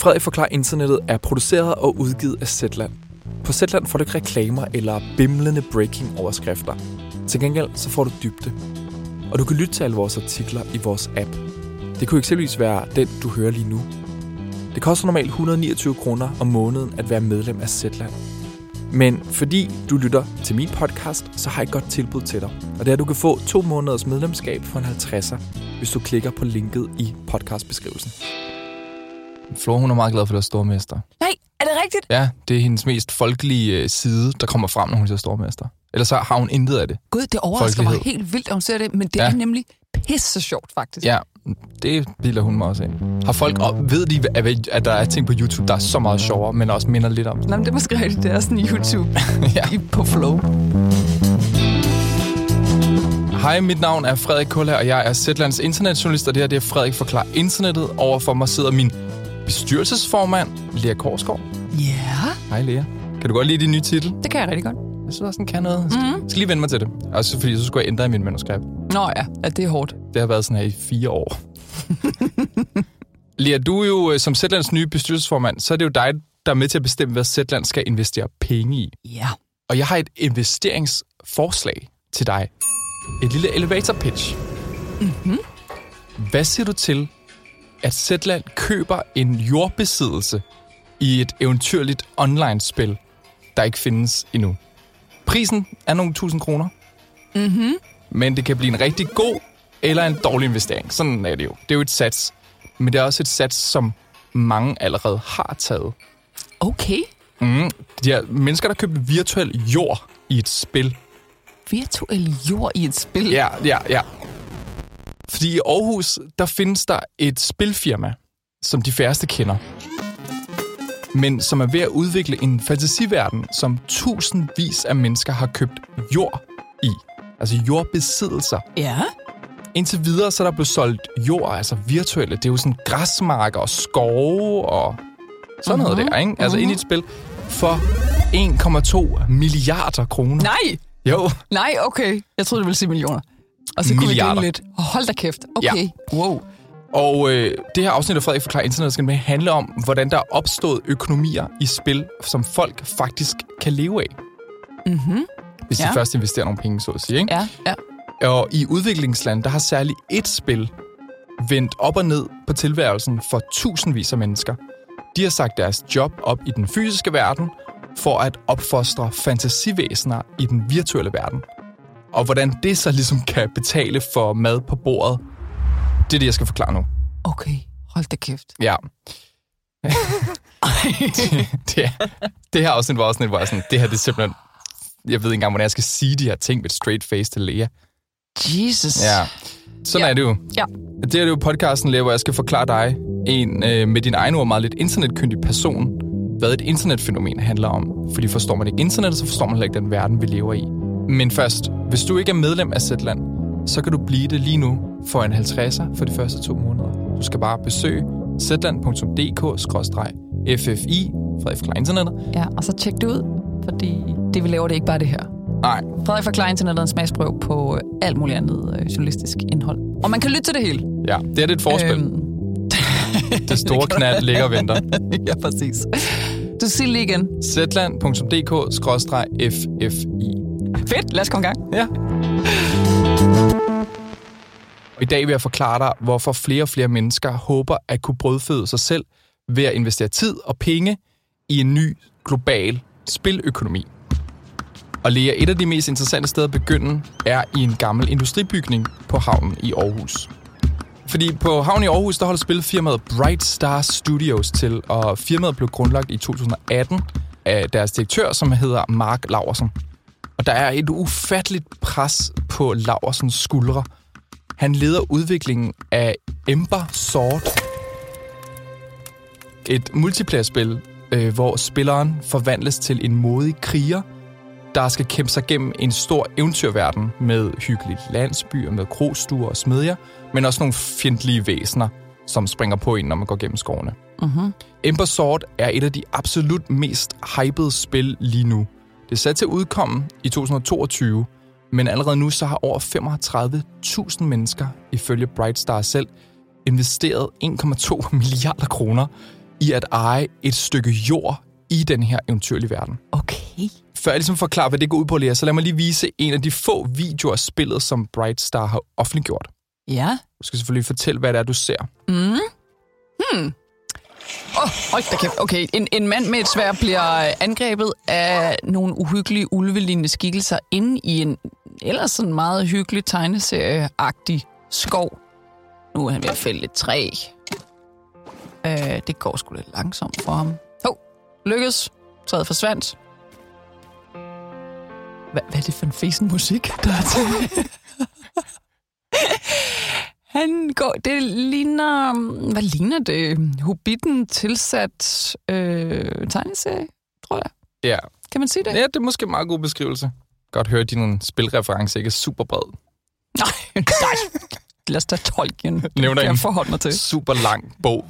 Frederik forklarer internettet er produceret og udgivet af Zetland. På Zetland får du ikke reklamer eller bimlende breaking overskrifter. Til gengæld så får du dybde. Og du kan lytte til alle vores artikler i vores app. Det kunne eksempelvis være den, du hører lige nu. Det koster normalt 129 kroner om måneden at være medlem af Zetland. Men fordi du lytter til min podcast, så har jeg et godt tilbud til dig. Og det er, at du kan få to måneders medlemskab for en 50'er, hvis du klikker på linket i podcastbeskrivelsen. Flor, hun er meget glad for at stormester. Nej, er det rigtigt? Ja, det er hendes mest folkelige øh, side, der kommer frem, når hun ser stormester. Ellers så har hun intet af det. Gud, det overrasker mig Folkelighed. helt vildt, at hun ser det, men det Ja. er nemlig pisse sjovt, faktisk. Ja, det bilder hun mig også af. Har folk op, ved de, at, der er ting på YouTube, der er så meget sjovere, men også minder lidt om? Nå, men det er måske rigtigt. Det er sådan YouTube Ja. på flow. Hej, mit navn er Frederik Kuller, og jeg er Zetlands internetjournalist, og det her det er Frederik Forklar Internettet. Overfor mig sidder min bestyrelsesformand, Lea Korsgaard. Ja, Hej, Lea. Kan du godt lide din nye titel? det kan jeg rigtig godt. Jeg synes også, den kan noget. Jeg skal, mm. skal lige vende mig til det. Også fordi, så skulle jeg ændre i min manuskript. Nå ja, ja det er hårdt. Det har været sådan her i fire år. Lea, du er jo øh, som Zetlands nye bestyrelsesformand, så er det jo dig, der er med til at bestemme, hvad Zetland skal investere penge i. Ja. Og jeg har et investeringsforslag til dig. Et lille elevator pitch. Mm-hmm. Hvad siger du til, at Zetland køber en jordbesiddelse i et eventyrligt online-spil, der ikke findes endnu? Prisen er nogle tusind kroner. Mm-hmm. Men det kan blive en rigtig god eller en dårlig investering. Sådan er det jo. Det er jo et sats. Men det er også et sats, som mange allerede har taget. Okay. Mm. De her mennesker, der købte virtuel jord i et spil. Virtuel jord i et spil. Ja, ja, ja. Fordi i Aarhus, der findes der et spilfirma, som de færreste kender. Men som er ved at udvikle en fantasiverden, som tusindvis af mennesker har købt jord i. Altså jordbesiddelser. Ja. Indtil videre, så er der blevet solgt jord, altså virtuelle. Det er jo sådan græsmarker og skove og sådan noget der, ikke? Altså ind i et spil for 1,2 milliarder kroner. Nej, Jo, nej, okay. Jeg troede, du ville sige millioner. Og så kunne Milliarder. vi lidt. Hold da kæft. Okay. Ja. Wow. Og øh, det her afsnit af Frederik Forklarer Internet skal med handle om, hvordan der er opstået økonomier i spil, som folk faktisk kan leve af. Mhm. Hvis de Ja. først investerer nogle penge, så at sige. Ikke? Ja, ja. Og i udviklingsland, der har særligt et spil vendt op og ned på tilværelsen for tusindvis af mennesker. De har sagt deres job op i den fysiske verden for at opfostre fantasivæsener i den virtuelle verden. Og hvordan det så ligesom kan betale for mad på bordet, det er det, jeg skal forklare nu. Okay. Hold da kæft. Ja. det, det, det her afsnit var også sådan, hvor jeg sådan, det her det er simpelthen... Jeg ved ikke engang, hvordan jeg skal sige de her ting med straight face til Lea. Jesus. Ja. Sådan Ja. er det jo. Ja. Det er det jo podcasten, Lea, hvor jeg skal forklare dig, en øh, med din egen ord meget lidt internetkyndig person, hvad et internetfænomen handler om. Fordi forstår man ikke internettet, så forstår man heller ikke den verden, vi lever i. Men først, hvis du ikke er medlem af Zetland, så kan du blive det lige nu for en 50'er for de første to måneder. Du skal bare besøge zetland.dk-ffi, Frederik Forklarer Internettet. Ja, og så tjek det ud, fordi det vi laver, det er ikke bare det her. Nej, Frederik forklarer internettet er en smagsprøve på alt muligt andet øh, journalistisk indhold. Og man kan lytte til det hele. ja, det er det et forspil. Øhm, det store knald ligger og venter. ja, præcis. Du siger lige igen. zetland.dk-ffi. Fedt, lad os komme i gang. Ja. I dag vil jeg forklare dig, hvorfor flere og flere mennesker håber at kunne brødføde sig selv ved at investere tid og penge i en ny global spiløkonomi. Og Lea, et af de mest interessante steder at begynde er i en gammel industribygning på havnen i Aarhus. Fordi på havnen i Aarhus, der holder spilfirmaet Bright Star Studios til, og firmaet blev grundlagt i 2018 af deres direktør, som hedder Mark Laversen. Og der er et ufatteligt pres på Laversens skuldre. Han leder udviklingen af Ember Sword. Et multiplayer-spil, øh, hvor spilleren forvandles til en modig kriger, der skal kæmpe sig gennem en stor eventyrverden med hyggelige landsbyer, med krostuer og smedjer, men også nogle fjendtlige væsener, som springer på en, når man går gennem skovene. Mm-hmm. Ember Sword er et af de absolut mest hypede spil lige nu. Det er sat til at udkomme i 2022, men allerede nu så har over 35.000 mennesker, ifølge Bright Star selv, investeret 1,2 milliarder kroner i at eje et stykke jord i den her eventyrlige verden. Okay. Før jeg ligesom forklarer, hvad det går ud på, Lea, så lad mig lige vise en af de få videoer af spillet, som Bright Star har offentliggjort. Ja. Du skal selvfølgelig fortælle, hvad det er, du ser. Mm. Hmm. Åh, oh, hold da kæft. Okay, en, en mand med et svær bliver angrebet af nogle uhyggelige ulvelignende skikkelser inde i en ellers sådan meget hyggelig tegneserieagtig skov. Nu er han ved at fælde et træ. Uh, det går sgu lidt langsomt for ham. Hov, oh, lykkedes. Træet forsvandt. Hvad, hvad er det for en fesen musik, der er til? Han går, det ligner, hvad ligner det? Hobbiten tilsat øh, tegneserie, tror jeg. Ja. Kan man sige det? ja, det er måske en meget god beskrivelse. Godt høre, at din spilreference ikke er super bred. Nej, nej. Lad os tage Tolkien. Nævner jeg forholde mig til. super lang bog.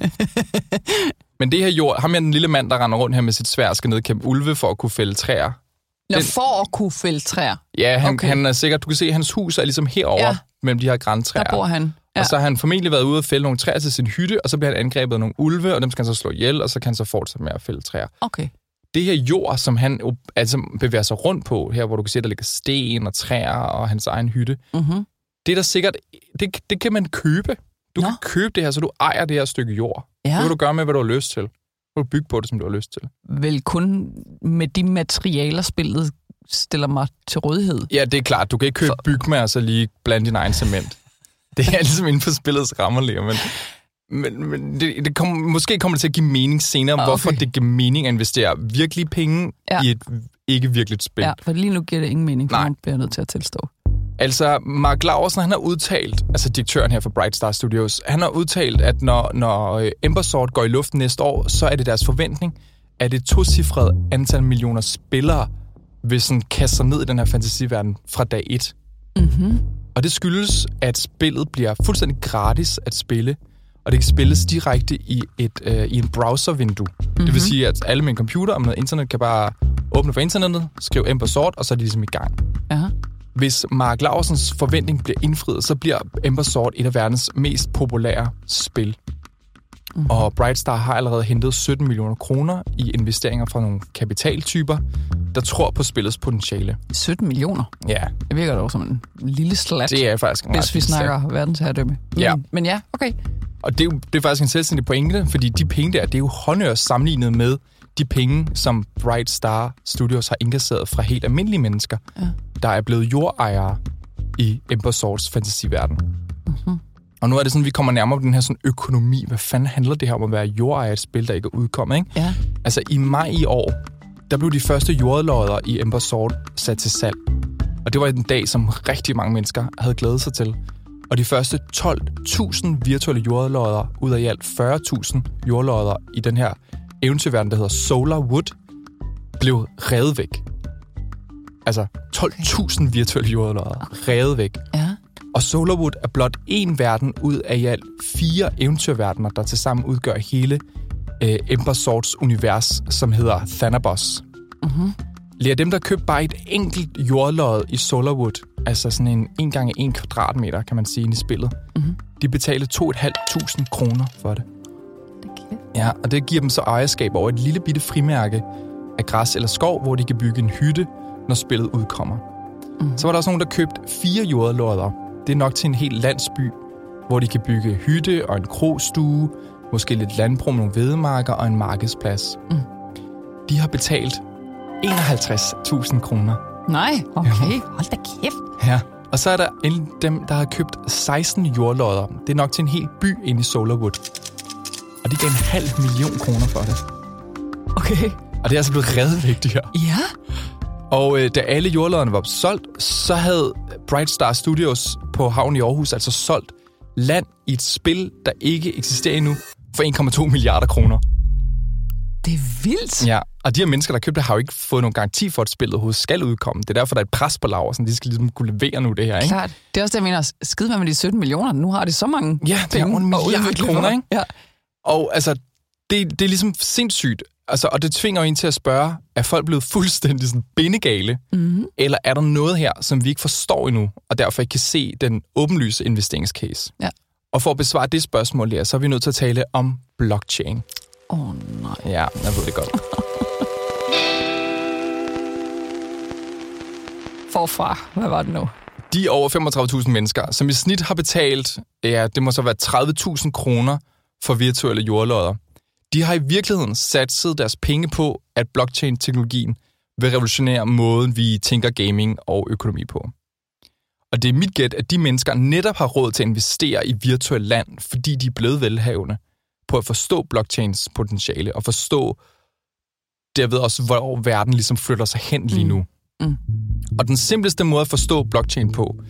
Men det her jord, ham er den lille mand, der render rundt her med sit svær, skal nedkæmpe ulve for at kunne fælde træer. Nå, Den- for at kunne fælde træer, Ja, han, Okay. han er sikkert, du kan se, at hans hus er ligesom herovre Ja. ja. mellem de her græntræer. der bor han. Ja. Og så har han formentlig været ude og fælde nogle træer til sin hytte, og så bliver han angrebet af nogle ulve, og dem skal han så slå ihjel, og så kan han så fortsætte med at fælde træer. Okay. Det her jord, som han altså bevæger sig rundt på, her hvor du kan se, der ligger sten og træer og hans egen hytte, Mm-hmm. det er der sikkert, det, det kan man købe. Du Nå. kan købe det her, så du ejer det her stykke jord. Ja. Det kan du gøre med, hvad du har lyst til. Du kan bygge på det, som du har lyst til. vel kun med de materialer, spillet stiller mig til rådighed. Ja, det er klart. Du kan ikke købe For- bygge med og så lige blande din egen cement. Det er ligesom inden for spillets rammer, Lea, men, men, men det, det kommer, måske kommer det til at give mening senere, Ah, okay. hvorfor det giver mening at investere virkelige penge Ja. i et ikke virkeligt spil. Ja, for lige nu giver det ingen mening, for Nej. nu bliver nødt til at tilstå. Altså, Mark Laursen, han har udtalt, altså direktøren her for Bright Star Studios, han har udtalt, at når, når øh, Ember Sword går i luften næste år, så er det deres forventning, at et tocifret antal millioner spillere vil sådan kaste sig ned i den her fantasiverden fra dag 1. Mm-hmm. Og det skyldes, at spillet bliver fuldstændig gratis at spille, og det kan spilles direkte i, et, øh, i en browservindue. Mm-hmm. Det vil sige, at alle med en computer og med internet kan bare åbne for internettet, skrive Ember Sword, og så er de ligesom i gang. Ja. Hvis Mark Larsens forventning bliver indfriet, så bliver Ember Sword et af verdens mest populære spil. Mm. Og Brightstar har allerede hentet 17 millioner kroner i investeringer fra nogle kapitaltyper, der tror på spillets potentiale. 17 millioner. Ja, Det virker dog som en lille slat, det er faktisk en hvis vi snakker verdensherredømme. Men, Ja. men ja, okay. Og det er, jo, det er faktisk en selvstændig pointe, fordi de penge der, det er jo håndørs sammenlignet med de penge, som Bright Star Studios har indkasseret fra helt almindelige mennesker, Ja. der er blevet jordejere i Ember Swords fantasiverden. Mm-hmm. Og nu er det sådan, vi kommer nærmere på den her sådan økonomi. Hvad fanden handler det her om at være jordejer i et spil, der ikke er udkommet, ikke? Ja. Altså i maj i år, der blev de første jordlodder i Ember Sword sat til salg. Og det var en dag, som rigtig mange mennesker havde glædet sig til. Og de første 12.000 virtuelle jordlodder ud af i alt 40.000 jordlodder i den her eventyrverden, der hedder Solar Wood, blev revet væk. Altså 12.000 virtuelle jordlodder revet væk. Ja. Og Solarwood er blot én verden ud af i alt fire eventyrverdener, der tilsammen udgør hele øh, Ember Swords univers, som hedder Thanabos. Mm-hmm. Lær dem, der købte bare et enkelt jordlod i Solarwood, altså sådan en 1 gange 1 kvadratmeter, kan man sige, i spillet, Mhm. de betalte 2.500 kroner for det. Okay. Ja, og det giver dem så ejerskab over et lille bitte frimærke af græs eller skov, hvor de kan bygge en hytte, når spillet udkommer. Mhm. Så var der også nogen, der købte fire jordlodder. Det er nok til en hel landsby, hvor de kan bygge hytte og en krogstue, måske lidt landbrug med nogle vedemarker og en markedsplads. Mm. De har betalt 51.000 kroner. Nej, okay. Hold da kæft. Ja. Og så er der en- dem, der har købt 16 jordlodder. Det er nok til en hel by inde i Solarwood. Og de gav en halv million kroner for det. Okay. Og det er altså blevet reddet væk, de her. Ja. Og øh, da alle jordlodderne var solgt, så havde Bright Star Studios på havnen i Aarhus altså solgt land i et spil, der ikke eksisterer endnu, for 1,2 milliarder kroner. Det er vildt. Ja, og de her mennesker, der købte har jo ikke fået nogen garanti for, at spillet overhovedet skal udkomme. Det er derfor, der er et pres på Laversen. De skal ligesom kunne levere nu det her, ikke? Klart. Det er også det, jeg mener. Skide med med de 17 millioner. Nu har de så mange Ja, det er en milliard kroner, ikke? Ja. Og altså, det, det er ligesom sindssygt. Altså, og det tvinger jo en til at spørge, er folk blevet fuldstændig sådan bindegale? Mm-hmm. Eller er der noget her, som vi ikke forstår endnu, og derfor ikke kan se den åbenlyse investeringscase? Ja. Og for at besvare det spørgsmål, Lea, så er vi nødt til at tale om blockchain. Åh oh, nej. Ja, jeg ved det godt. Forfra. Hvad var det nu? De over 35.000 mennesker, som i snit har betalt, ja, det må så være 30.000 kroner for virtuelle jordlodder, de har i virkeligheden satset deres penge på, at blockchain-teknologien vil revolutionere måden, vi tænker gaming og økonomi på. Og det er mit gæt, at de mennesker netop har råd til at investere i virtuel land, fordi de er blevet velhavende på at forstå blockchains potentiale og forstå derved også, hvor verden ligesom flytter sig hen lige nu. Mm. Mm. Og den simpleste måde at forstå blockchain på,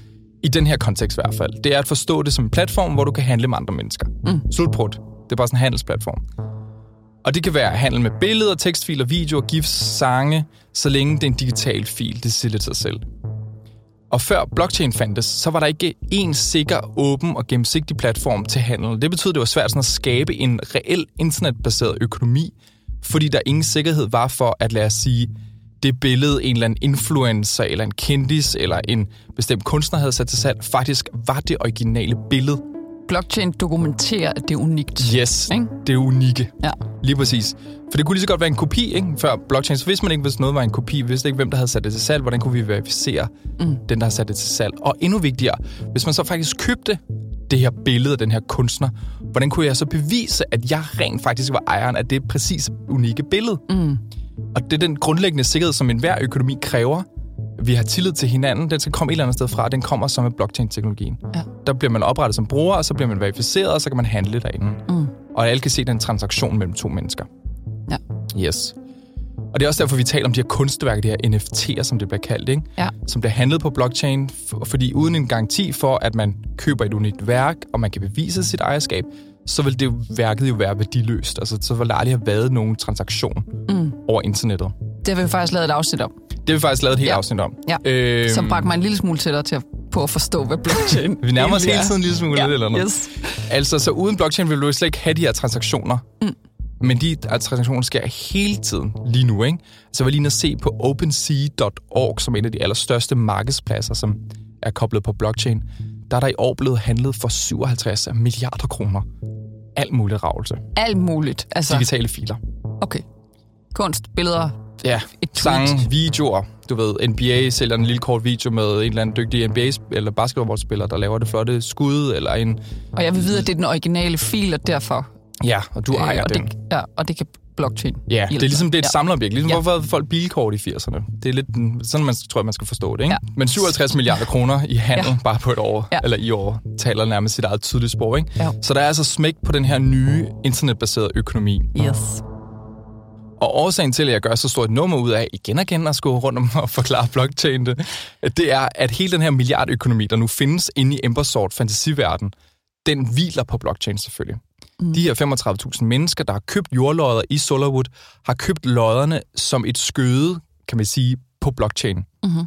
i den her kontekst i hvert fald, det er at forstå det som en platform, hvor du kan handle med andre mennesker. Mm. Slutbrud. Det er bare sådan en handelsplatform. Og det kan være handel med billeder, tekstfiler, videoer, gifs, sange, så længe det er en digital fil. Det siger lidt sig selv. Og før blockchain fandtes, så var der ikke én sikker, åben og gennemsigtig platform til handel. Det betød, at det var svært sådan at skabe en reel internetbaseret økonomi, fordi der ingen sikkerhed var for, at lad os sige, det billede en eller anden influencer, eller en kendis, eller en bestemt kunstner havde sat til salg, faktisk var det originale billede blockchain dokumenterer, at det er unikt. Yes, ikke? det er unikke. Ja. Lige præcis. For det kunne lige så godt være en kopi, ikke? Før blockchain, så vidste man ikke, hvis noget var en kopi, vidste ikke, hvem der havde sat det til salg, hvordan kunne vi verificere mm. den, der har sat det til salg. Og endnu vigtigere, hvis man så faktisk købte det her billede af den her kunstner, hvordan kunne jeg så bevise, at jeg rent faktisk var ejeren af det præcis unikke billede? Mm. Og det er den grundlæggende sikkerhed, som enhver økonomi kræver, vi har tillid til hinanden, den skal komme et eller andet sted fra, den kommer som med blockchain-teknologien. Ja. Der bliver man oprettet som bruger, og så bliver man verificeret, og så kan man handle derinde. Mm. Og alle kan se den transaktion mellem to mennesker. Ja. Yes. Og det er også derfor, vi taler om de her kunstværker, de her NFT'er, som det bliver kaldt, ikke? Ja. som bliver handlet på blockchain, fordi uden en garanti for, at man køber et unikt værk, og man kan bevise sit ejerskab, så vil det værket jo være værdiløst. Altså, så vil der aldrig have været nogen transaktion mm. over internettet. Det har vi faktisk lavet et afsnit om. Det har vi faktisk lavet et helt ja. afsnit om. Ja. Øhm, Som bragte mig en lille smule tættere til at, på at forstå, hvad blockchain Vi nærmer os hele tiden en lille smule ja. eller noget. Yes. Altså, så uden blockchain vil du slet ikke have de her transaktioner. Mm. Men de transaktioner sker hele tiden lige nu, ikke? Så jeg var lige at se på OpenSea.org, som er en af de allerstørste markedspladser, som er koblet på blockchain. Der er der i år blevet handlet for 57 milliarder kroner. Alt muligt ravelse. Alt muligt? Altså... Digitale filer. Okay. Kunst, billeder, Ja, et sange, videoer. Du ved, NBA sælger en lille kort video med en eller anden dygtig NBA- eller basketballspiller, der laver det flotte skud, eller en... Og jeg vil vide, at det er den originale fil, og derfor... Ja, og du øh, ejer og den. Det, ja, og det kan blockchain Ja, det er ligesom det er et ja. samlerobjekt. Ligesom ja. hvorfor havde folk bilkort i 80'erne. Det er lidt sådan, man tror man skal forstå det. Ikke? Ja. Men 57 milliarder kroner i handel ja. bare på et år, ja. eller i år, taler nærmest sit eget tydeligt spor. Ikke? Ja. Så der er altså smæk på den her nye internetbaserede økonomi. Yes. Og årsagen til, at jeg gør så stort nummer ud af igen og igen at skulle rundt om og forklare blockchain det, det er, at hele den her milliardøkonomi, der nu findes inde i Embersort fantasiverden, den hviler på blockchain selvfølgelig. Mm. De her 35.000 mennesker, der har købt jordlodder i Solarwood, har købt lodderne som et skøde, kan man sige, på blockchain. Mm-hmm.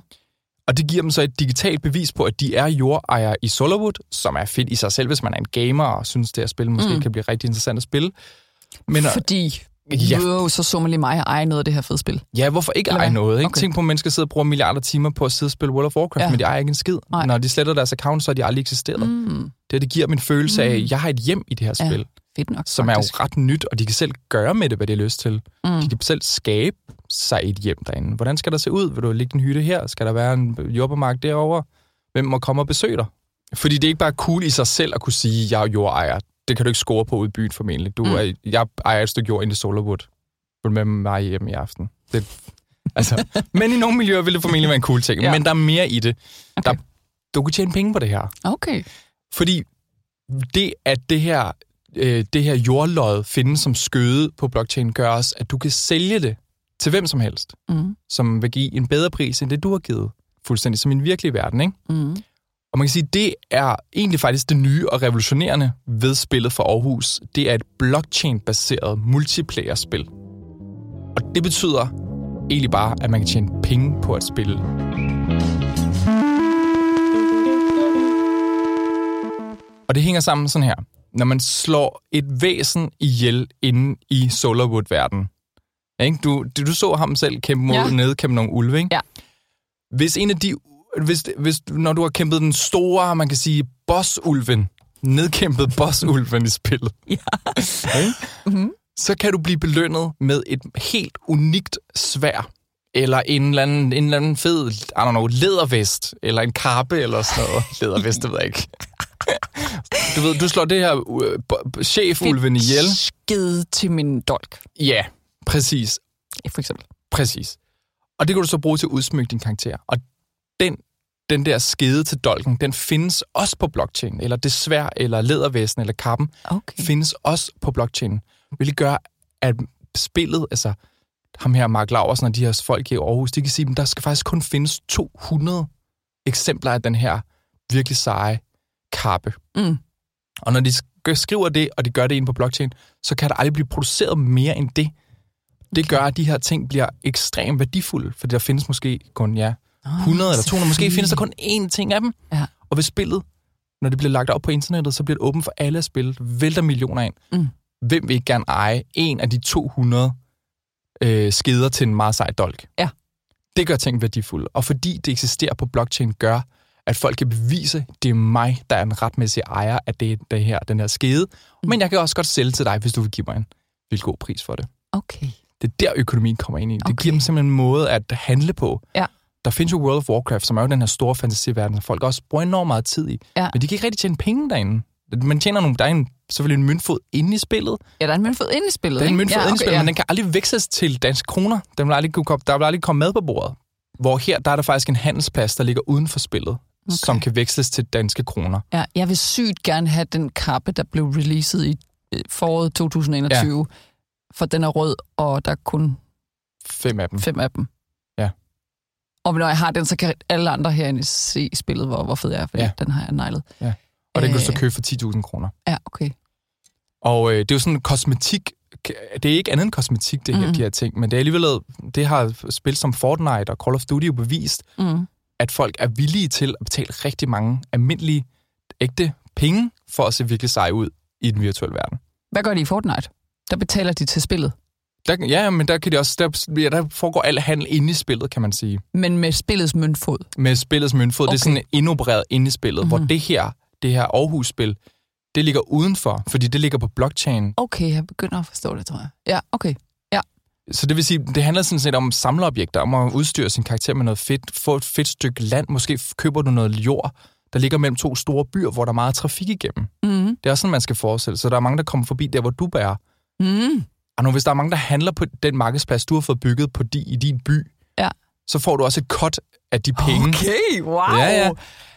Og det giver dem så et digitalt bevis på, at de er jordejere i Solarwood, som er fedt i sig selv, hvis man er en gamer og synes, det at spille måske mm. kan blive rigtig interessant at spille. Men, Fordi Ja. Jo, så så man lige mig eje noget af det her fede spil. Ja, hvorfor ikke eje noget? Ikke? Okay. Tænk på, at mennesker sidder og bruger milliarder timer på at sidde og spille World of Warcraft, ja. men de ejer ikke en skid. Nej. Når de sletter deres account, så har de aldrig eksisteret. Mm. Det, det giver min følelse af, at jeg har et hjem i det her spil. Ja. Fedt nok, som faktisk. er jo ret nyt, og de kan selv gøre med det, hvad de har lyst til. Mm. De kan selv skabe sig et hjem derinde. Hvordan skal der se ud? Vil du ligge en hytte her? Skal der være en jordbærmark derovre? Hvem må komme og besøge dig? Fordi det er ikke bare cool i sig selv at kunne sige, at jeg er jordejer. Det kan du ikke score på ude i byen formentlig. Du, mm. er, jeg ejer et stykke jord ind i Solarwood med mig hjem i aften. Det, altså, men i nogle miljøer vil det formentlig være en cool ting. ja. Men der er mere i det. Okay. Der, du kan tjene penge på det her. Okay. Fordi det, at det her, øh, det her jordlod findes som skøde på blockchain, gør også, at du kan sælge det til hvem som helst, mm. som vil give en bedre pris, end det du har givet. Fuldstændig som i en virkelig verden, ikke? Mm. Og man kan sige, det er egentlig faktisk det nye og revolutionerende ved spillet for Aarhus. Det er et blockchain-baseret multiplayer-spil. Og det betyder egentlig bare, at man kan tjene penge på at spille. Og det hænger sammen sådan her. Når man slår et væsen ihjel inde i Solarwood-verdenen, du, du så ham selv kæmpe mod ja. nedkæmpe nogle ulve, ikke? Ja. Hvis en af de... Hvis, hvis, når du har kæmpet den store, man kan sige, boss-ulven, nedkæmpet boss-ulven i spillet. Ja. Okay? Mm-hmm så kan du blive belønnet med et helt unikt svær, eller en eller anden, en eller anden fed, I don't know, lædervest, eller en kappe, eller sådan noget. lædervest, det ved jeg ikke. Du ved, du slår det her uh, chefulven ihjel. Skid til min dolk, Ja, præcis. for eksempel. Præcis. Og det kan du så bruge til at udsmykke din karakter. Og den, den der skede til dolken, den findes også på blockchain, eller det svær, eller lædervæsen, eller kappen, Okay. findes også på blockchain. Hvilket gør, at spillet, altså ham her Mark Laversen og de her folk i Aarhus, de kan sige, at der skal faktisk kun findes 200 eksempler af den her virkelig seje kappe. Mm. Og når de sk- skriver det, og de gør det ind på blockchain, så kan der aldrig blive produceret mere end det. Det gør, at de her ting bliver ekstremt værdifulde, for der findes måske kun, ja, 100 eller 200. Måske findes der kun én ting af dem. Ja. Og hvis spillet, når det bliver lagt op på internettet, så bliver det åbent for alle at spille. Vælter millioner ind. Mm. Hvem vil ikke gerne eje en af de 200 øh, skeder til en meget sej dolk? Ja. Det gør ting værdifulde. Og fordi det eksisterer på blockchain, gør, at folk kan bevise, det er mig, der er en retmæssig ejer af det, det her, den her skede. Mm. Men jeg kan også godt sælge til dig, hvis du vil give mig en vildt god pris for det. Okay. Det er der, økonomien kommer ind i. Det Okay. giver dem simpelthen en måde at handle på. Ja. Der findes jo World of Warcraft, som er jo den her store fantasiverden, som folk også bruger enormt meget tid i. Ja. Men de kan ikke rigtig tjene penge derinde. Man tjener nogle, der er en, selvfølgelig en møntfod inde i spillet. Ja, der er en møntfod inde i spillet, Der er en møntfod ja, inde i spillet, ja. men den kan aldrig veksles til danske kroner. Den vil aldrig kunne komme, der vil aldrig komme mad på bordet. Hvor her, der er der faktisk en handelsplads, der ligger uden for spillet, okay. som kan veksles til danske kroner. Ja, jeg vil sygt gerne have den kappe, der blev releaset i øh, foråret 2021. Ja. For den er rød, og der er kun Fem af dem. fem af dem. Ja. Og når jeg har den, så kan alle andre herinde se spillet, hvor, hvor fed jeg er, fordi Ja. ja. den har jeg neglet. Og den kan du så Øh. købe for 10.000 kroner. Ja, okay. Og øh, det er jo sådan kosmetik. Det er ikke andet end kosmetik, det her, Mm. de her ting. Men det er alligevel, det har spil som Fortnite og Call of Duty jo bevist, Mm. at folk er villige til at betale rigtig mange almindelige, ægte penge for at se virkelig sej ud i den virtuelle verden. Hvad gør de i Fortnite? Der betaler de til spillet. Der, ja, men der kan de også, der, ja, der foregår al handel inde i spillet, kan man sige. Men med spillets møntfod. Med spillets møntfod, okay. det er sådan indopereret inde i spillet, mm-hmm. hvor Mhm. det her, det her Aarhus-spil, det ligger udenfor, fordi det ligger på blockchain. Okay, jeg begynder at forstå det, tror jeg. Ja, okay. Så det vil sige, det handler sådan set om samleobjekter, om at udstyre sin karakter med noget fedt, få et fedt stykke land, måske køber du noget jord, der ligger mellem to store byer, hvor der er meget trafik igennem. Mm. Det er også sådan, man skal forestille sig. Så der er mange, der kommer forbi der, hvor du bærer. Mm. Og nu, hvis der er mange, der handler på den markedsplads, du har fået bygget på di, i din by, Ja. så får du også et cut af de penge. Okay, wow. Ja, ja.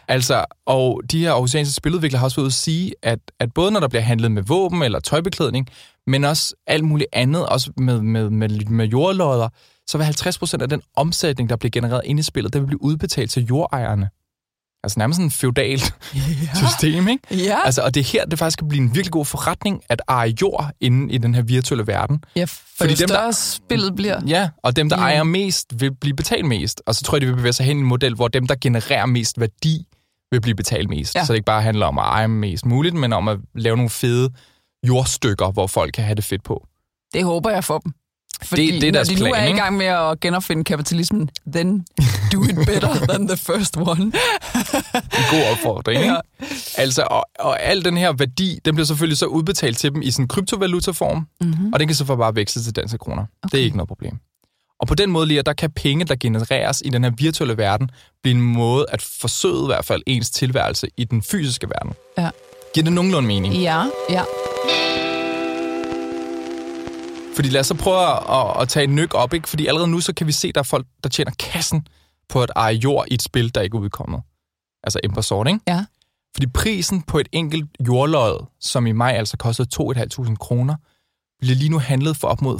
Altså, og de her aarhusianske spiludviklere har også været at sige, at, at både når der bliver handlet med våben eller tøjbeklædning, men også alt muligt andet, også med, med, med, med jordlodder, så vil 50% af den omsætning, der bliver genereret inde i spillet, det vil blive udbetalt til jordejerne. Altså nærmest sådan en feudalt Ja. system, ikke? Ja, Altså, og det er her, det faktisk kan blive en virkelig god forretning at eje jord inde i den her virtuelle verden. ja for Fordi jo dem, der- spillet bliver. Ja, og dem, der Ja. ejer mest, vil blive betalt mest. Og så tror jeg, det vil bevæge sig hen i en model, hvor dem, der genererer mest værdi, vil blive betalt mest. Ja. Så det ikke bare handler om at eje mest muligt, men om at lave nogle fede jordstykker, hvor folk kan have det fedt på. Det håber jeg for dem. Fordi det er deres når de nu plan, er i gang med at genopfinde kapitalismen, then do it better than the first one. En god opfordring, ikke? Altså, og, og al den her værdi, den bliver selvfølgelig så udbetalt til dem i sådan en kryptovalutaform, Mm-hmm. og den kan så bare veksle til danske kroner. Okay. Det er ikke noget problem. Og på den måde, lige, der kan penge, der genereres i den her virtuelle verden, blive en måde at forsøge i hvert fald ens tilværelse i den fysiske verden. Ja. Giver det nogenlunde mening? Ja, ja. Fordi lad os så prøve at, at tage en nyk op, ikke? Fordi allerede nu, så kan vi se, at der er folk, der tjener kassen på at eje jord i et spil, der ikke er udkommet. Altså Ember Sword, ikke? Ja. Fordi prisen på et enkelt jordlod, som i maj altså kostede 2.500 kroner, bliver lige nu handlet for op mod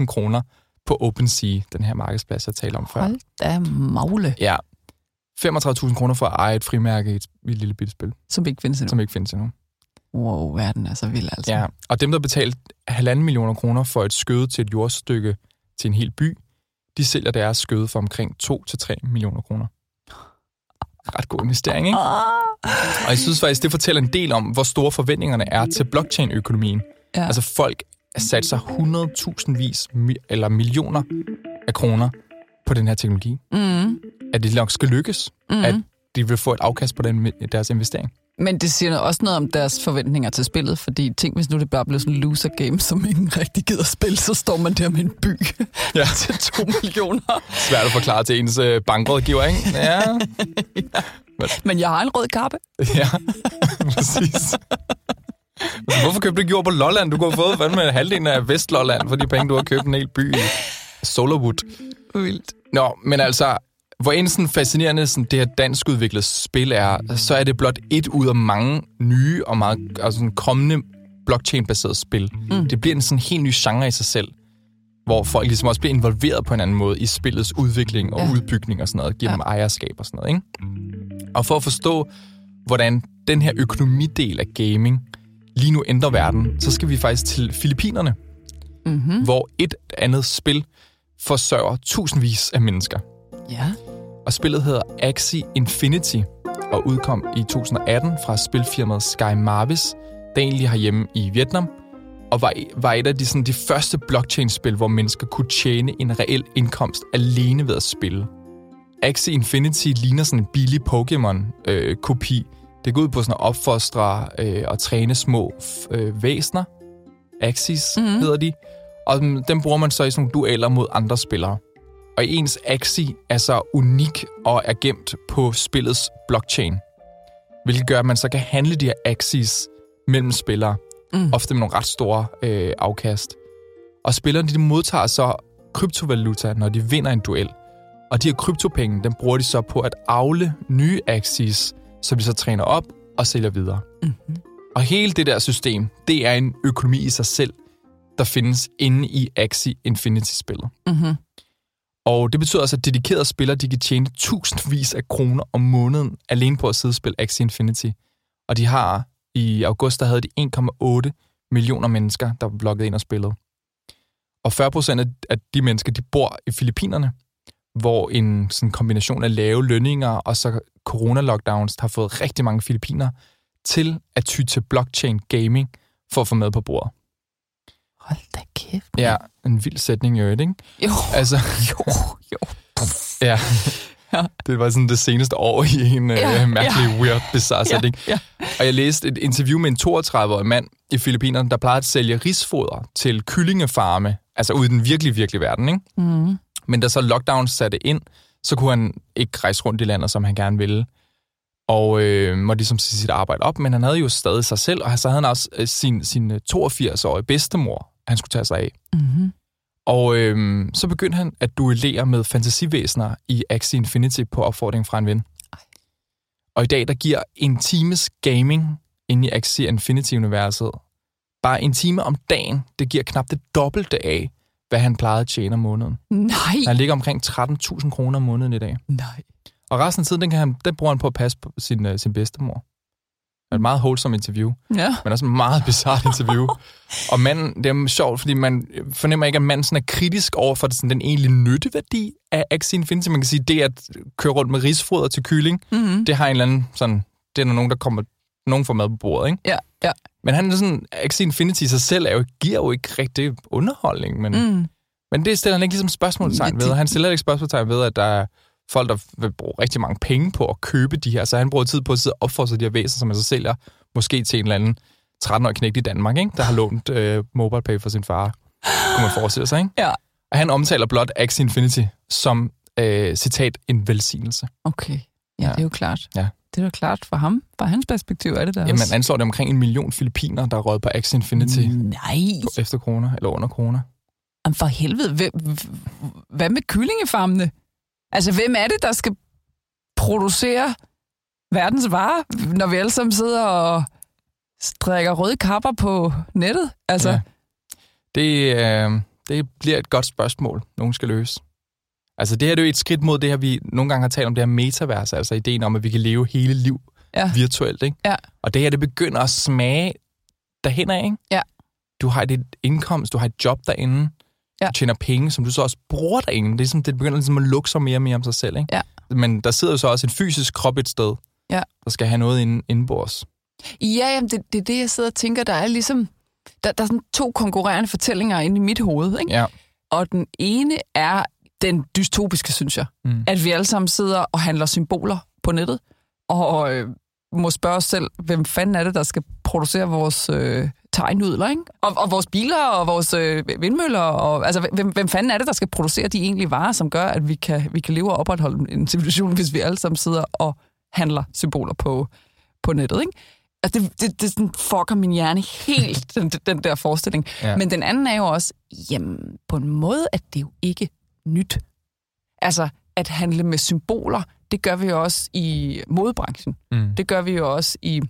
35.000 kroner på OpenSea, den her markedsplads, jeg talte om før. Hold da magle, Ja. 35.000 kroner for at eje et frimærke i et, i et lille bitte spil, som ikke findes endnu. som ikke findes endnu. Wow, verden er så vild, altså. Ja, og dem, der betalte halvanden millioner kroner for et skøde til et jordstykke til en hel by, de sælger deres skøde for omkring 2-3 millioner kroner. Ret god investering, ikke? Ah. Og jeg synes faktisk, det fortæller en del om, hvor store forventningerne er til blockchain-økonomien. Ja. Altså folk sat sig 100.000 vis eller millioner af kroner på den her teknologi. Mm. At det nok skal lykkes. Mm. At de vil få et afkast på den, deres investering. Men det siger også noget om deres forventninger til spillet, fordi tænk, hvis nu det bare bliver sådan en loser game, som ingen rigtig gider spille, så står man der med en by ja. til to millioner. Svært at forklare til ens øh, bankrådgiver, ikke? Ja. ja. Men jeg har en rød kappe. ja, præcis. Hvorfor købte du ikke jord på Lolland? Du kunne have fået fandme halvdelen af Vestlolland for de penge, du har købt en hel by i Solarwood. Vildt. Nå, men altså, hvor end sådan fascinerende sådan det her dansk udviklet spil er, så er det blot et ud af mange nye og meget altså sådan kommende blockchain-baseret spil. Mm. Det bliver en sådan helt ny genre i sig selv, hvor folk ligesom også bliver involveret på en anden måde i spillets udvikling og ja. udbygning og sådan noget, giver ja. dem ejerskab og sådan noget. Ikke? Og for at forstå, hvordan den her økonomidel af gaming lige nu ændrer verden, så skal vi faktisk til Filippinerne, mm-hmm. hvor et andet spil forsørger tusindvis af mennesker. Ja. Og spillet hedder Axie Infinity og udkom i 2018 fra spilfirmaet Sky Marvis, der egentlig har hjemme i Vietnam, og var, var et af de, sådan, de første blockchain-spil, hvor mennesker kunne tjene en reel indkomst alene ved at spille. Axie Infinity ligner sådan en billig Pokémon-kopi. Øh, det går ud på sådan at opfostre øh, og træne små øh, væsner. Axis mm-hmm. hedder de. Og dem bruger man så i sådan nogle dueller mod andre spillere og ens Axie er så unik og er gemt på spillets blockchain. Hvilket gør, at man så kan handle de her Axies mellem spillere. Mm. Ofte med nogle ret store øh, afkast. Og spillerne de modtager så kryptovaluta, når de vinder en duel. Og de her kryptopenge, dem bruger de så på at afle nye Axies, som de så træner op og sælger videre. Mm-hmm. Og hele det der system, det er en økonomi i sig selv, der findes inde i Axie Infinity-spillet. Mm-hmm. Og det betyder altså, at dedikerede spillere de kan tjene tusindvis af kroner om måneden alene på at sidde og spille Axie Infinity. Og de har i august, der havde de 1,8 millioner mennesker, der var logget ind og spillet. Og 40 procent af de mennesker, de bor i Filippinerne, hvor en sådan kombination af lave lønninger og så corona-lockdowns har fået rigtig mange filippiner til at ty til blockchain gaming for at få med på bordet. Hold da kæft. Ja, en vild sætning i øvrigt, ikke? Jo, altså, jo, jo. ja. ja. Det var sådan det seneste år i en ja, uh, mærkelig, ja. weird, bizarre sætning. Ja, ja. Og jeg læste et interview med en 32-årig mand i Filippinerne, der plejede at sælge risfoder til kyllingefarme, altså ude i den virkelig, virkelig verden, ikke? Mm. Men da så lockdown satte ind, så kunne han ikke rejse rundt i landet, som han gerne ville. Og øh, måtte ligesom sige sit arbejde op, men han havde jo stadig sig selv, og så havde han også øh, sin, sin 82-årige øh, bedstemor, han skulle tage sig af. Mm-hmm. Og øh, så begyndte han at duellere med fantasivæsener i Axie Infinity på opfordring fra en ven. Ej. Og i dag, der giver en times gaming inde i Axie Infinity-universet bare en time om dagen, det giver knap det dobbelte af, hvad han plejede at tjene om måneden. Nej. Han ligger omkring 13.000 kroner om måneden i dag. Nej. Og resten af tiden, den, kan han, den bruger han på at passe på sin, uh, sin bedstemor. Et meget wholesome interview, ja. men også et meget bizarrt interview. og manden, det er sjovt, fordi man fornemmer ikke, at manden sådan er kritisk over for sådan, den egentlige nytteværdi af Axie Infinity. Man kan sige, det at køre rundt med risfoder til kylling, mm-hmm. det har en eller anden sådan, det er nogen, der kommer, nogen får mad på bordet, ikke? Ja, ja. Men han er sådan, Axie Infinity i sig selv er jo, giver jo ikke rigtig underholdning, men, mm. men det stiller han ikke ligesom spørgsmålstegn ved. Han stiller ikke spørgsmålstegn ved, at der er folk, der vil bruge rigtig mange penge på at købe de her. Så han bruger tid på at sidde og opfordre de her væsener, som han så sælger, måske til en eller anden 13-årig knægt i Danmark, ikke? der har lånt øh, MobilePay for sin far. Kunne man forestille sig, ikke? Ja. Og han omtaler blot Axie Infinity som, øh, citat, en velsignelse. Okay. Ja, ja, det er jo klart. Ja. Det er jo klart for ham. Fra hans perspektiv er det der Jamen, man anslår det omkring en million filipiner, der er røget på Axie Infinity. Nej. Efter kroner, eller under kroner. Jamen for helvede, hvad med kyllingefarmene? Altså, hvem er det, der skal producere verdens varer, når vi alle sammen sidder og drikker røde kapper på nettet? Altså. Ja. Det, øh, det bliver et godt spørgsmål, nogen skal løse. Altså, det her det er jo et skridt mod det her, vi nogle gange har talt om, det her metavers, altså ideen om, at vi kan leve hele liv ja. virtuelt, ikke? Ja. Og det her, det begynder at smage derhen af, ikke? Ja. Du har dit indkomst, du har et job derinde, ja. du tjener penge, som du så også bruger derinde. Det, er sådan, det begynder ligesom at lukke sig mere og mere om sig selv. Ikke? Ja. Men der sidder jo så også en fysisk krop et sted, ja. der skal have noget ind, indenbords. Ja, jamen, det, det er det, jeg sidder og tænker. Der er ligesom der, der er sådan to konkurrerende fortællinger inde i mit hoved. Ikke? Ja. Og den ene er den dystopiske, synes jeg. Mm. At vi alle sammen sidder og handler symboler på nettet. og øh, må spørge os selv, hvem fanden er det, der skal producere vores øh, tegnudler, ikke? Og, og vores biler og vores øh, vindmøller, og, altså hvem, hvem fanden er det, der skal producere de egentlige varer, som gør, at vi kan, vi kan leve og opretholde en civilisation, hvis vi alle sammen sidder og handler symboler på, på nettet, ikke? Altså, det, det, det sådan fucker min hjerne helt, den, den der forestilling. Ja. Men den anden er jo også, jamen, på en måde, at det jo ikke nyt. Altså, at handle med symboler, det gør vi jo også i modebranchen. Mm. Det gør vi jo også i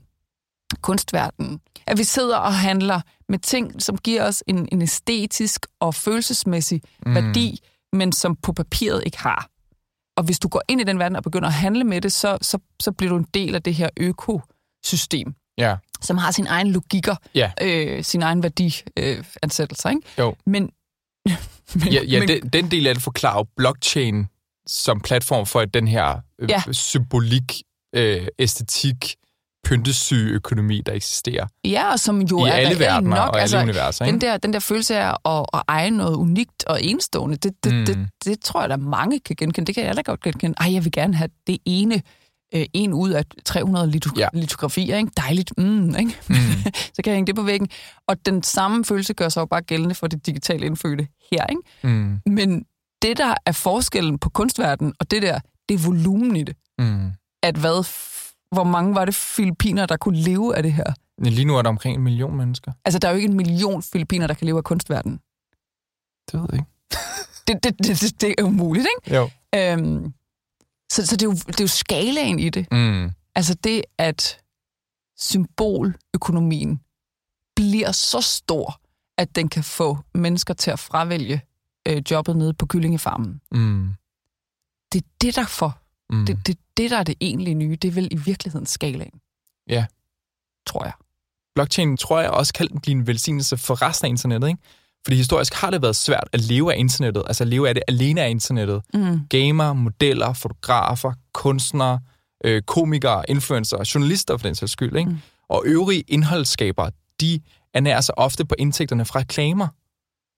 kunstverdenen. At vi sidder og handler med ting, som giver os en, en æstetisk og følelsesmæssig mm. værdi, men som på papiret ikke har. Og hvis du går ind i den verden og begynder at handle med det, så, så, så bliver du en del af det her økosystem, Ja. som har sin egen logikker, Ja. øh, sin egen værdiansættelser. Øh, ikke? Jo. Men, men, Ja, ja men, den, den del af det forklarer blockchain som platform for at den her øh, Ja. symbolik, øh, æstetik, pyntesyge økonomi, der eksisterer ja, og som jo i er alle verdener nok. og alle altså, universer. den Ikke? der, den der følelse af at, at eje noget unikt og enestående, det, det, Mm. det, det tror jeg, der mange kan genkende. Det kan jeg da godt genkende. Ej, jeg vil gerne have det ene, øh, en ud af 300 lito- Ja. litografier. Ikke? Dejligt. Mm, ikke? Mm. så kan jeg hænge det på væggen. Og den samme følelse gør sig jo bare gældende for det digitale indfødte her. Ikke? Mm. Men det, der er forskellen på kunstverdenen og det der, det er volumen i det. Mm. At hvad, hvor mange var det filipiner, der kunne leve af det her? Men Lige nu er der omkring en million mennesker. Altså, der er jo ikke en million filipiner, der kan leve af kunstverdenen. Det ved jeg ikke. Det, det, det, det, det er umuligt, ikke? Jo. Øhm, så så det, er jo, det er jo skalaen i det. Mm. Altså det, at symboløkonomien bliver så stor, at den kan få mennesker til at fravælge øh, jobbet nede på kyllingefarmen. Mm. Det er det, der for. Mm. Det, det, det, der er det egentlige nye, det er vel i virkeligheden skalaen. Ja. Tror jeg. blockchain tror jeg også kan blive en velsignelse for resten af internettet, ikke? Fordi historisk har det været svært at leve af internettet, altså at leve af det alene af internettet. Mm. Gamer, modeller, fotografer, kunstnere, øh, komikere, influencer, journalister for den sags skyld, ikke? Mm. Og øvrige indholdsskabere, de ernærer sig ofte på indtægterne fra reklamer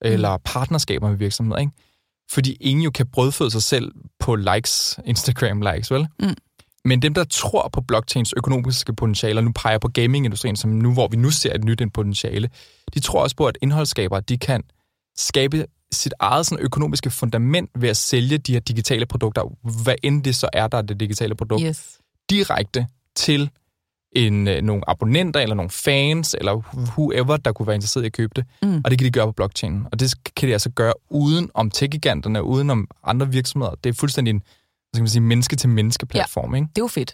eller partnerskaber med virksomheder, ikke? Fordi ingen jo kan brødføde sig selv på likes, Instagram-likes, vel? Mm. Men dem, der tror på blockchains økonomiske potentialer, nu peger på gamingindustrien, som nu, hvor vi nu ser et nyt en potentiale, de tror også på, at indholdsskabere, de kan skabe sit eget sådan, økonomiske fundament ved at sælge de her digitale produkter, hvad end det så er, der er det digitale produkt, Yes. direkte til en, øh, nogle abonnenter, eller nogle fans, eller whoever, der kunne være interesseret i at købe det. Mm. Og det kan de gøre på blockchain. Og det kan de altså gøre uden om tech-giganterne, uden om andre virksomheder. Det er fuldstændig en skal man sige, menneske-til-menneske-platform. Ikke? Det er jo fedt.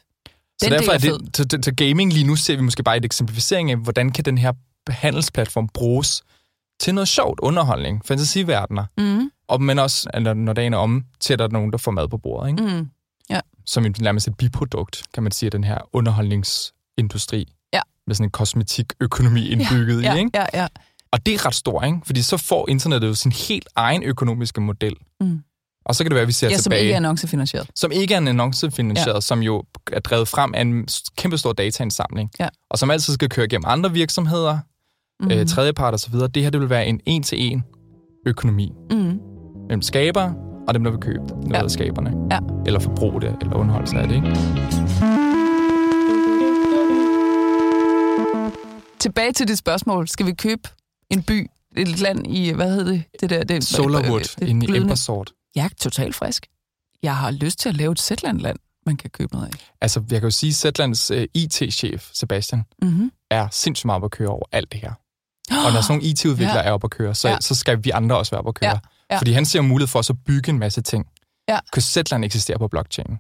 Så Den derfor er det, til, til, til gaming lige nu ser vi måske bare et eksemplificering af, hvordan kan den her handelsplatform bruges til noget sjovt, underholdning, fantasiverdener, Mm. og, men også, når, når dagen er om, til at der er nogen, der får mad på bordet. Ikke? Mm. Som en, nærmest et biprodukt, kan man sige, af den her underholdningsindustri. Ja. Med sådan en kosmetikøkonomi indbygget Ja, i. Ikke? ja, ja. Og det er ret stort, ikke? fordi så får internettet jo sin helt egen økonomiske model. Mm. Og så kan det være, at vi ser Ja, som tilbage ikke er annoncefinansieret. som ikke er annoncefinansieret, ja. som jo er drevet frem af en kæmpe stor dataindsamling, Ja. og som altid skal køre gennem andre virksomheder, mm. øh, tredjepart osv. Det her det vil være en en-til-en økonomi Mm. mellem skaber og dem, der vil købe noget Ja. af skaberne. Ja. Eller forbruge det, eller underholde sig af det. Ikke? Tilbage til dit spørgsmål. Skal vi købe en by, et land i, hvad hedder det? det, der, det Solarwood det inde i Embersort. Jeg er totalt frisk. Jeg har lyst til at lave et Zetland-land, man kan købe noget af. Altså, jeg kan jo sige, at Zetlands uh, IT-chef, Sebastian, Mm-hmm. er sindssygt meget op at køre over alt det her. Og når sådan nogle IT-udviklere Ja. ja. er op at køre, så, Ja. ja. så skal vi andre også være op at køre. Ja. Ja. Fordi han ser mulighed for at bygge en masse ting. Ja. Kan Zetland eksistere på blockchain?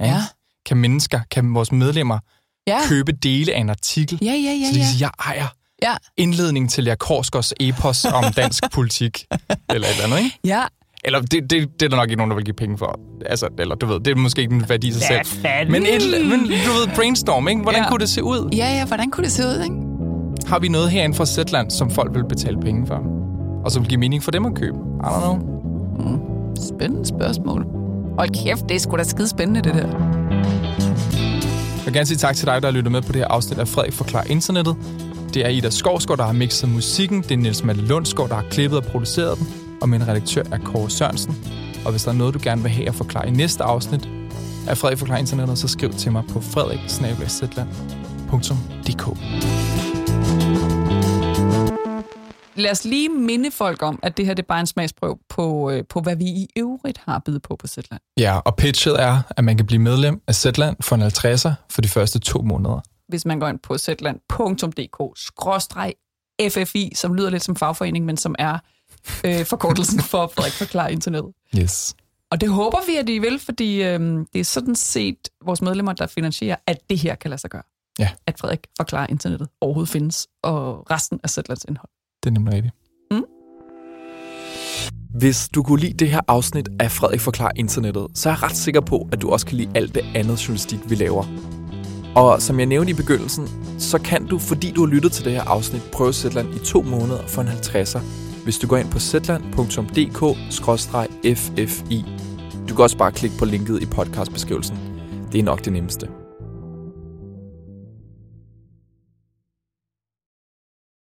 Ja. Kan mennesker, kan vores medlemmer Ja. købe dele af en artikel, Ja, ja, ja, så de ja. kan sige, jeg ejer Ja. indledning til Lea Korsgaards epos om dansk politik, eller et eller andet, ikke? Ja, Eller det, det, det er der nok ikke nogen, der vil give penge for. Altså, eller du ved, det er måske ikke en værdi i sig selv. Men, et, men du ved, brainstorm, ikke? Hvordan Ja. kunne det se ud? ja, ja, hvordan kunne det se ud, ikke? Har vi noget herinde fra Zetland, som folk vil betale penge for? Og som vil give mening for dem at købe? I don't know. Spændende spørgsmål. Hold kæft, det er sgu da skide spændende, det der. Jeg vil gerne sige tak til dig, der har lyttet med på det her afsnit af Frederik Forklar Internettet. Det er Ida Skovsgaard, der har mixet musikken. Det er Niels Malte Lundsgaard, der har klippet og produceret den. Og min redaktør er Kåre Sørensen. Og hvis der er noget, du gerne vil have at forklare i næste afsnit, af Frederik Forklarer Internettet, så skriv til mig på frederik.dk. Lad os lige minde folk om, at det her det er bare en smagsprøv på, øh, på, hvad vi i øvrigt har bydet på på Zetland. Ja, og pitchet er, at man kan blive medlem af Zetland for en 50'er for de første to måneder. Hvis man går ind på zetland.dk-ffi, som lyder lidt som fagforening, men som er øh, forkortelsen for Frederik Forklar Internettet. Yes. Og det håber vi, at I vil, fordi øh, det er sådan set vores medlemmer, der finansierer, at det her kan lade sig gøre. Ja. At Frederik Forklar Internettet overhovedet findes, og resten af Zetlands indhold. Det er nemlig rigtigt. Mm. Hvis du kunne lide det her afsnit af Frederik Forklar Internettet, så er jeg ret sikker på, at du også kan lide alt det andet journalistik, vi laver. Og som jeg nævnte i begyndelsen, så kan du, fordi du har lyttet til det her afsnit, prøve Zetland i to måneder for en 50'er, hvis du går ind på zetland.dk-ffi. Du kan også bare klikke på linket i podcastbeskrivelsen. Det er nok det nemmeste.